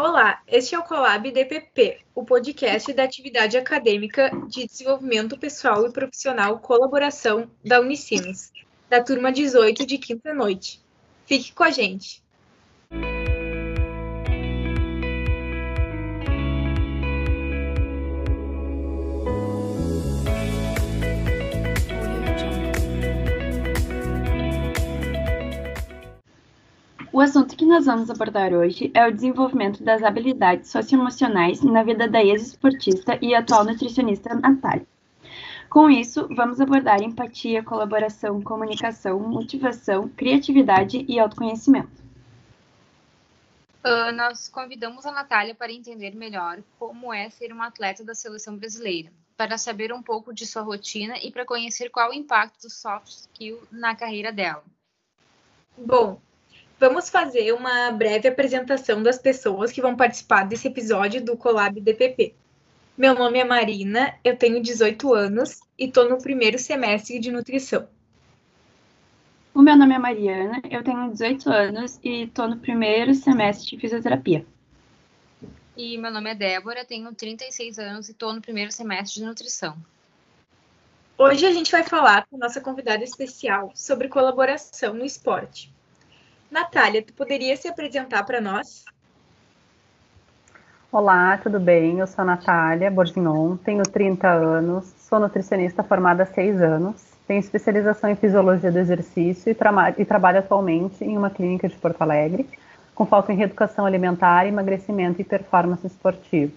Olá, este é o Colab DPP, o podcast da atividade acadêmica de desenvolvimento pessoal e profissional colaboração da Unicinos, da turma 18 de quinta noite. Fique com a gente. O assunto que nós vamos abordar hoje é o desenvolvimento das habilidades socioemocionais na vida da ex-esportista e atual nutricionista Natália. Com isso, vamos abordar empatia, colaboração, comunicação, motivação, criatividade e autoconhecimento. Uh, nós convidamos a Natália para entender melhor como é ser uma atleta da seleção brasileira, para saber um pouco de sua rotina e para conhecer qual o impacto do soft skill na carreira dela. Bom, Vamos fazer uma breve apresentação das pessoas que vão participar desse episódio do Colab DPP. Meu nome é Marina, eu tenho 18 anos e estou no primeiro semestre de nutrição. O meu nome é Mariana, eu tenho 18 anos e estou no primeiro semestre de fisioterapia. E meu nome é Débora, tenho 36 anos e estou no primeiro semestre de nutrição. Hoje a gente vai falar com nossa convidada especial sobre colaboração no esporte. Natália, tu poderia se apresentar para nós? Olá, tudo bem? Eu sou a Natália Borgignon, tenho 30 anos, sou nutricionista formada há 6 anos, tenho especialização em fisiologia do exercício e, tra e trabalho atualmente em uma clínica de Porto Alegre, com foco em reeducação alimentar, emagrecimento e performance esportiva.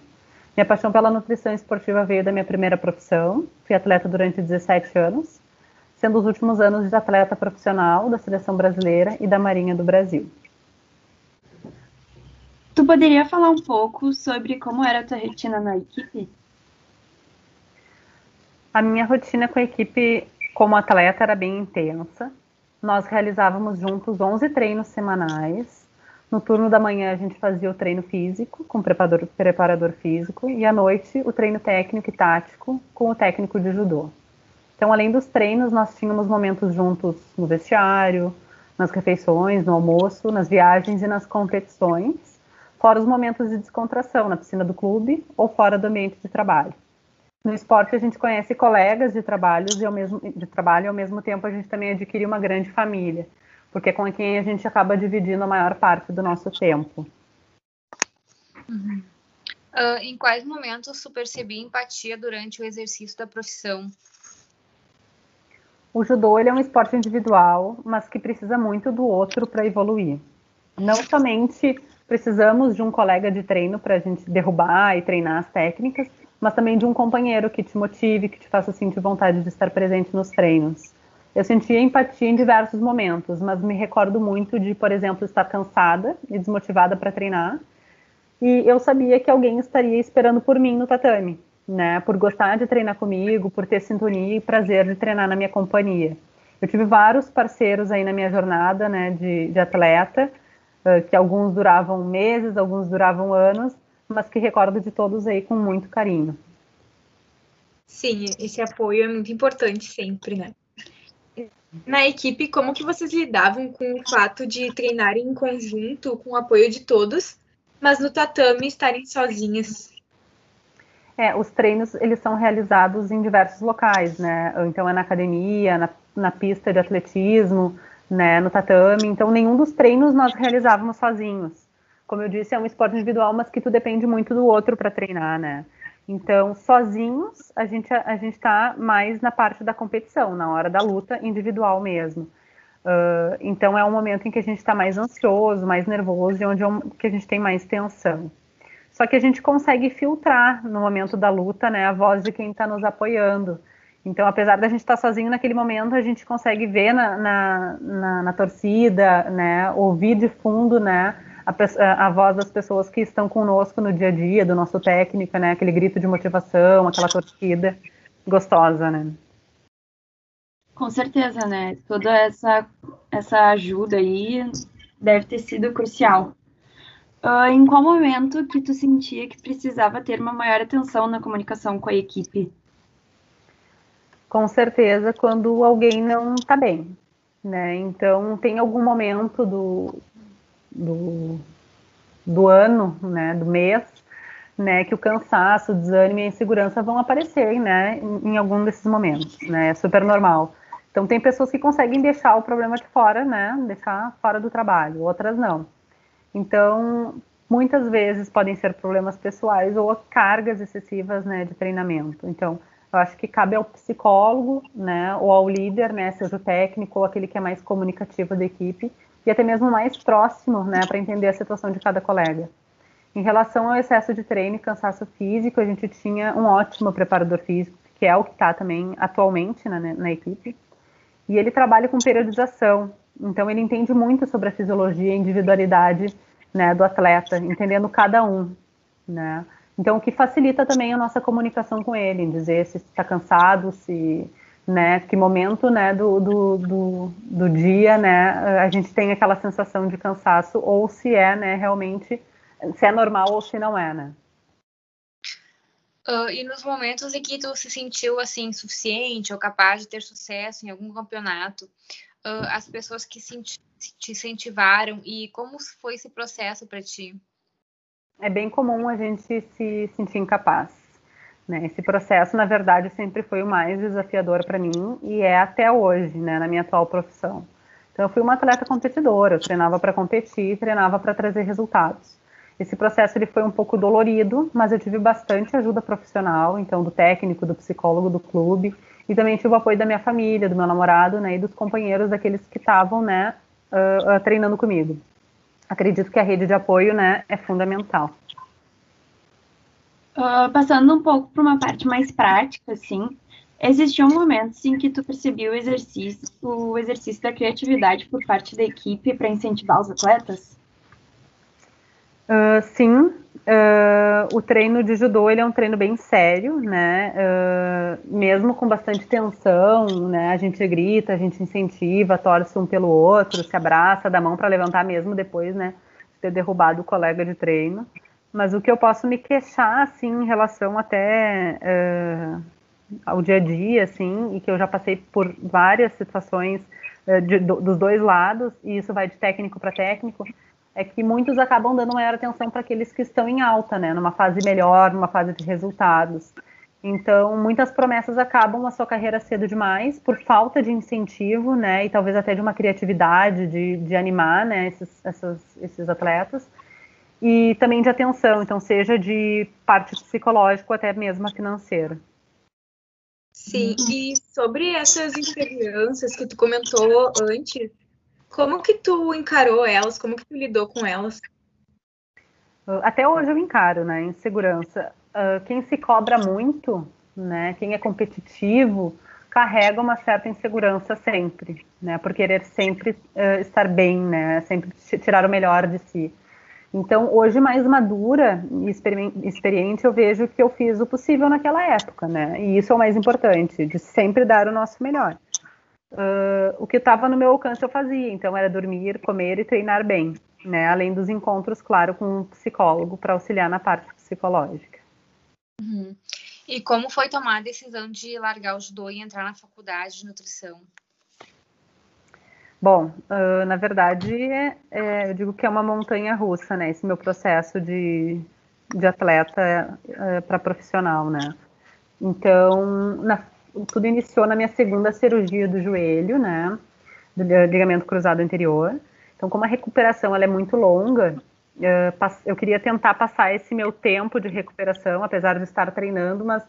Minha paixão pela nutrição esportiva veio da minha primeira profissão, fui atleta durante 17 anos, sendo os últimos anos de atleta profissional da seleção brasileira e da Marinha do Brasil. Tu poderia falar um pouco sobre como era a tua rotina na equipe? A minha rotina com a equipe como atleta era bem intensa. Nós realizávamos juntos 11 treinos semanais. No turno da manhã a gente fazia o treino físico com o preparador, preparador físico e à noite o treino técnico e tático com o técnico de judô. Então, além dos treinos, nós tínhamos momentos juntos no vestiário, nas refeições, no almoço, nas viagens e nas competições, fora os momentos de descontração na piscina do clube ou fora do ambiente de trabalho. No esporte a gente conhece colegas de trabalhos e ao mesmo de trabalho e ao mesmo tempo a gente também adquire uma grande família, porque é com quem a gente acaba dividindo a maior parte do nosso tempo. Uhum. Uh, em quais momentos tu percebi empatia durante o exercício da profissão? O judô ele é um esporte individual, mas que precisa muito do outro para evoluir. Não somente precisamos de um colega de treino para a gente derrubar e treinar as técnicas, mas também de um companheiro que te motive, que te faça sentir vontade de estar presente nos treinos. Eu sentia empatia em diversos momentos, mas me recordo muito de, por exemplo, estar cansada e desmotivada para treinar, e eu sabia que alguém estaria esperando por mim no tatame né? Por gostar de treinar comigo, por ter sintonia e prazer de treinar na minha companhia. Eu tive vários parceiros aí na minha jornada, né, de, de atleta, uh, que alguns duravam meses, alguns duravam anos, mas que recordo de todos aí com muito carinho. Sim, esse apoio é muito importante sempre, né? Na equipe, como que vocês lidavam com o fato de treinarem em conjunto, com o apoio de todos, mas no tatame estarem sozinhas? É, os treinos eles são realizados em diversos locais, né? Então é na academia, na, na pista de atletismo, né, no tatame. Então nenhum dos treinos nós realizávamos sozinhos. Como eu disse, é um esporte individual, mas que tu depende muito do outro para treinar, né? Então, sozinhos, a gente a gente está mais na parte da competição, na hora da luta individual mesmo. Uh, então é um momento em que a gente está mais ansioso, mais nervoso e onde é um, que a gente tem mais tensão. Só que a gente consegue filtrar no momento da luta, né, a voz de quem está nos apoiando. Então, apesar da gente estar tá sozinho naquele momento, a gente consegue ver na, na, na, na torcida, né, ouvir de fundo, né, a, a, voz das pessoas que estão conosco no dia a dia, do nosso técnico, né, aquele grito de motivação, aquela torcida gostosa, né. Com certeza, né, toda essa, essa ajuda aí deve ter sido crucial. Uh, em qual momento que tu sentia que precisava ter uma maior atenção na comunicação com a equipe? Com certeza, quando alguém não está bem, né? Então, tem algum momento do, do, do ano, né, do mês, né, que o cansaço, o desânimo e a insegurança vão aparecer, né, em, em algum desses momentos, né, é super normal. Então tem pessoas que conseguem deixar o problema de fora, né, deixar fora do trabalho, outras não. Então, muitas vezes podem ser problemas pessoais ou cargas excessivas, né, de treinamento. Então, eu acho que cabe ao psicólogo, né, ou ao líder, né, seja o técnico ou aquele que é mais comunicativo da equipe, e até mesmo mais próximo, né, para entender a situação de cada colega. Em relação ao excesso de treino e cansaço físico, a gente tinha um ótimo preparador físico, que é o que está também atualmente na, na equipe, e ele trabalha com periodização, então ele entende muito sobre a fisiologia e individualidade né, do atleta, entendendo cada um, né? Então, o que facilita também a nossa comunicação com ele, dizer se está cansado, se, né, que momento, né, do, do, do, do, dia, né, a gente tem aquela sensação de cansaço, ou se é, né, realmente, se é normal ou se não é, né. Uh, e nos momentos em que tu se sentiu, assim, suficiente ou capaz de ter sucesso em algum campeonato, uh, as pessoas que te incentivaram e como foi esse processo para ti? É bem comum a gente se sentir incapaz. Né? Esse processo, na verdade, sempre foi o mais desafiador para mim e é até hoje, né, na minha atual profissão. Então, eu fui uma atleta competidora, eu treinava para competir, treinava para trazer resultados. Esse processo ele foi um pouco dolorido, mas eu tive bastante ajuda profissional, então do técnico, do psicólogo do clube, e também tive o apoio da minha família, do meu namorado, né, e dos companheiros daqueles que estavam, né, uh, uh, treinando comigo. Acredito que a rede de apoio, né, é fundamental. Uh, passando um pouco para uma parte mais prática, assim, existiam momentos em que tu percebia o exercício, o exercício da criatividade por parte da equipe para incentivar os atletas? Uh, sim, uh, o treino de judô ele é um treino bem sério, né? Uh, mesmo com bastante tensão, né? A gente grita, a gente incentiva, torce um pelo outro, se abraça, dá mão para levantar mesmo depois, né? De ter derrubado o colega de treino. Mas o que eu posso me queixar, assim, em relação até ao dia a dia, assim, e que eu já passei por várias situações de, do, dos dois lados, e isso vai de técnico para técnico é que muitos acabam dando maior atenção para aqueles que estão em alta, né, numa fase melhor, numa fase de resultados. Então, muitas promessas acabam a sua carreira cedo demais por falta de incentivo, né, e talvez até de uma criatividade de, de animar, né, esses, essas, esses atletas, e também de atenção, então seja de parte psicológica até mesmo financeira. Sim, e sobre essas inseguranças que tu comentou antes, como que tu encarou elas? Como que tu lidou com elas? Até hoje eu encaro, né? Insegurança. Uh, quem se cobra muito, né? Quem é competitivo, carrega uma certa insegurança sempre, né? Por querer sempre uh, estar bem, né? Sempre tirar o melhor de si. Então, hoje mais madura e experiente, eu vejo que eu fiz o possível naquela época, né? E isso é o mais importante, de sempre dar o nosso melhor uh, o que estava no meu alcance eu fazia. Então, era dormir, comer e treinar bem, né? Além dos encontros, claro, com um psicólogo para auxiliar na parte psicológica. Uhum. E como foi tomar a decisão de largar o judô e entrar na faculdade de nutrição? Bom, uh, na verdade, é, é, eu digo que é uma montanha russa, né? Esse meu processo de, de atleta é, para profissional, né? Então, na, tudo iniciou na minha segunda cirurgia do joelho, né? Do ligamento cruzado anterior. Então, como a recuperação ela é muito longa, eu queria tentar passar esse meu tempo de recuperação, apesar de estar treinando, mas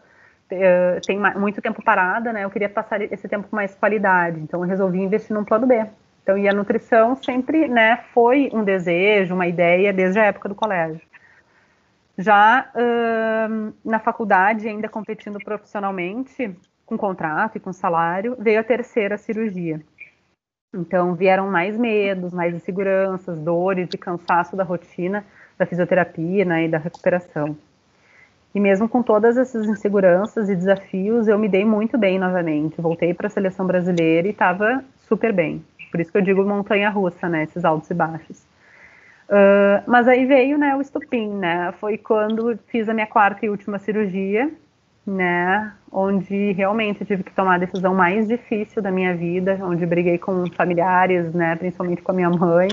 tem muito tempo parada, né? Eu queria passar esse tempo com mais qualidade. Então, eu resolvi investir num plano B. Então, e a nutrição sempre, né, foi um desejo, uma ideia desde a época do colégio. Já na faculdade, ainda competindo profissionalmente, com contrato e com salário, veio a terceira cirurgia. Então vieram mais medos, mais inseguranças, dores e cansaço da rotina da fisioterapia né, e da recuperação. E mesmo com todas essas inseguranças e desafios, eu me dei muito bem novamente. Voltei para a seleção brasileira e estava super bem. Por isso que eu digo montanha russa, né? Esses altos e baixos. Uh, mas aí veio né, o estupim, né? Foi quando fiz a minha quarta e última cirurgia, né? Onde realmente eu tive que tomar a decisão mais difícil da minha vida, onde briguei com familiares, né? Principalmente com a minha mãe,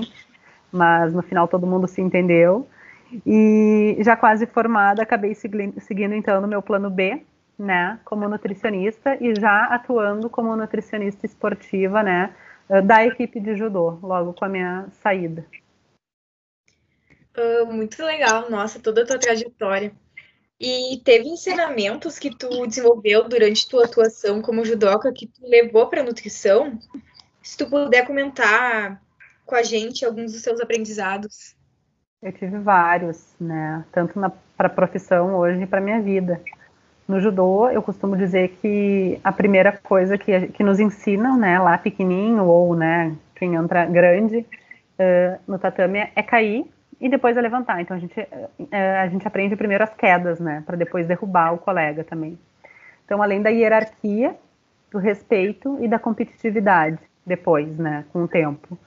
mas no final todo mundo se entendeu. E já quase formada, acabei seguindo, então no meu plano B, né, como nutricionista e já atuando como nutricionista esportiva, né, da equipe de judô, logo com a minha saída. Uh, muito legal, nossa, toda a tua trajetória. E teve ensinamentos que tu desenvolveu durante tua atuação como judoca que tu levou para nutrição? Se tu puder comentar com a gente alguns dos seus aprendizados. Eu tive vários, né? Tanto para a profissão hoje e para minha vida. No judô, eu costumo dizer que a primeira coisa que, que nos ensinam, né, lá pequenininho ou, né, quem entra grande uh, no tatame é cair e depois é levantar. Então a gente, uh, a gente aprende primeiro as quedas, né, para depois derrubar o colega também. Então, além da hierarquia, do respeito e da competitividade, depois, né, com o tempo.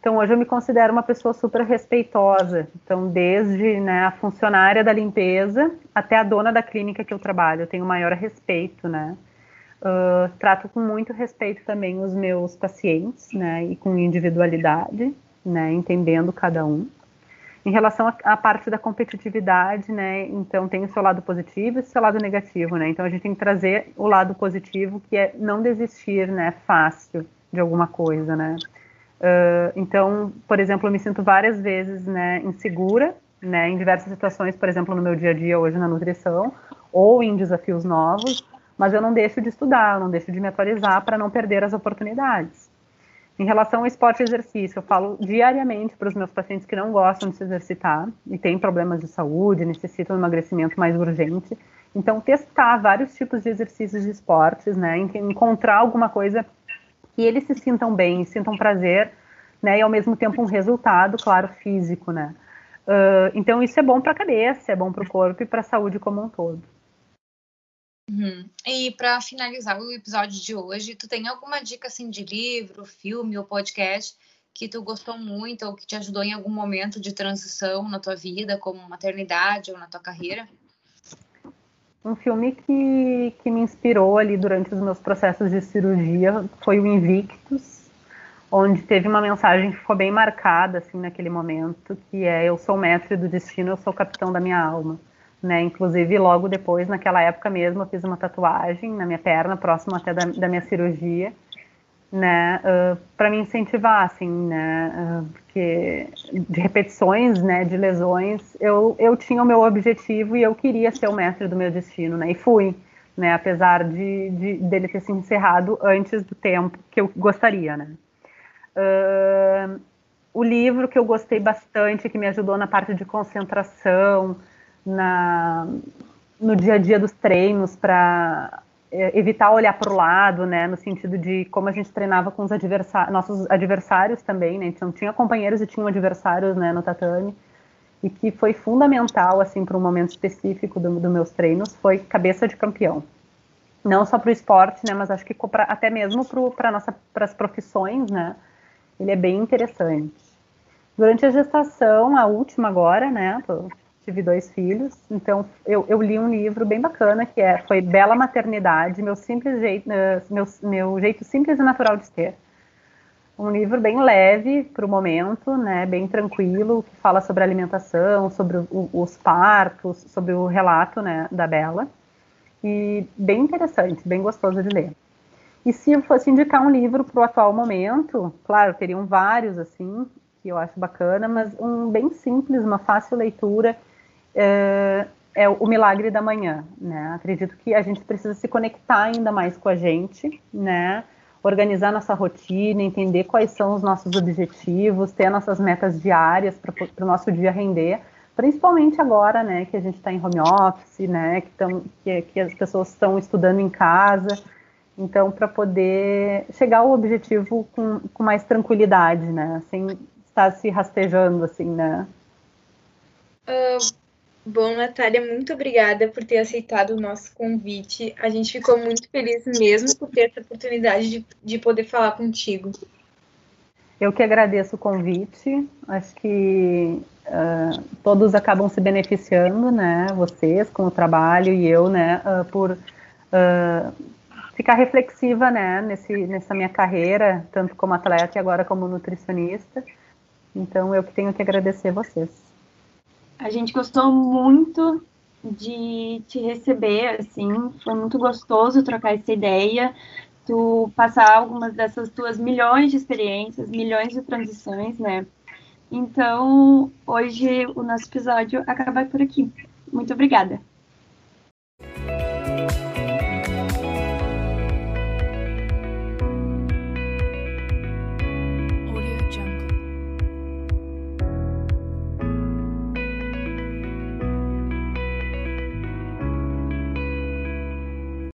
Então, hoje eu me considero uma pessoa super respeitosa. Então, desde né, a funcionária da limpeza até a dona da clínica que eu trabalho, eu tenho maior respeito, né? Uh, trato com muito respeito também os meus pacientes, né? E com individualidade, né? Entendendo cada um. Em relação à parte da competitividade, né? Então, tem o seu lado positivo e o seu lado negativo, né? Então, a gente tem que trazer o lado positivo, que é não desistir, né? Fácil de alguma coisa, né? Uh, então, por exemplo, eu me sinto várias vezes né, insegura, né, em diversas situações, por exemplo, no meu dia a dia hoje na nutrição, ou em desafios novos, mas eu não deixo de estudar, eu não deixo de me atualizar para não perder as oportunidades. Em relação ao esporte e exercício, eu falo diariamente para os meus pacientes que não gostam de se exercitar e têm problemas de saúde, necessitam de emagrecimento mais urgente. Então, testar vários tipos de exercícios de esportes, né, encontrar alguma coisa que eles se sintam bem, sintam prazer, né, e ao mesmo tempo um resultado, claro, físico, né. Uh, então isso é bom para a cabeça, é bom para o corpo e para a saúde como um todo. Uhum. E para finalizar o episódio de hoje, tu tem alguma dica assim de livro, filme ou podcast que tu gostou muito ou que te ajudou em algum momento de transição na tua vida, como maternidade ou na tua carreira? Um filme que, que me inspirou ali durante os meus processos de cirurgia foi o Invictus, onde teve uma mensagem que ficou bem marcada assim naquele momento, que é eu sou mestre do destino, eu sou capitão da minha alma. Né? Inclusive, logo depois, naquela época mesmo, eu fiz uma tatuagem na minha perna, próximo até da, da minha cirurgia, né, uh, para me incentivar, assim, né, uh, porque de repetições, né, de lesões, eu, eu tinha o meu objetivo e eu queria ser o mestre do meu destino, né, e fui, né, apesar de, de dele ter se encerrado antes do tempo que eu gostaria, né. Uh, o livro que eu gostei bastante, que me ajudou na parte de concentração, na, no dia a dia dos treinos para é, evitar olhar para o lado, né, no sentido de como a gente treinava com os adversários, nossos adversários também, né, então tinha companheiros e tinham adversários, né, no tatame, e que foi fundamental, assim, para um momento específico dos do meus treinos, foi cabeça de campeão. Não só para o esporte, né, mas acho que pra, até mesmo para as profissões, né, ele é bem interessante. Durante a gestação, a última agora, né, tive dois filhos, então eu, eu, li um livro bem bacana que é foi Bela Maternidade, meu simples jeito, uh, meu, meu jeito simples e natural de ser. Um livro bem leve para o momento, né, bem tranquilo, que fala sobre alimentação, sobre o, os partos, sobre o relato, né, da Bela, e bem interessante, bem gostoso de ler. E se eu fosse indicar um livro para o atual momento, claro, teriam vários assim, que eu acho bacana, mas um bem simples, uma fácil leitura é, é o milagre da manhã, né? Acredito que a gente precisa se conectar ainda mais com a gente, né? Organizar nossa rotina, entender quais são os nossos objetivos, ter nossas metas diárias para o nosso dia render, principalmente agora, né, que a gente está em home office, né, que, tão, que, que as pessoas estão estudando em casa, então para poder chegar ao objetivo com, com mais tranquilidade, né, sem estar se rastejando assim, né. Uh, Bom, Natália, muito obrigada por ter aceitado o nosso convite. A gente ficou muito feliz mesmo por ter essa oportunidade de, de poder falar contigo. Eu que agradeço o convite. Acho que uh, todos acabam se beneficiando, né? Vocês com o trabalho e eu, né? Uh, por uh, ficar reflexiva, né? Nesse, nessa minha carreira, tanto como atleta e agora como nutricionista. Então, eu que tenho que agradecer vocês. A gente gostou muito de te receber, assim, foi muito gostoso trocar essa ideia, tu passar algumas dessas tuas milhões de experiências, milhões de transições, né? Então, hoje o nosso episódio acaba por aqui. Muito obrigada.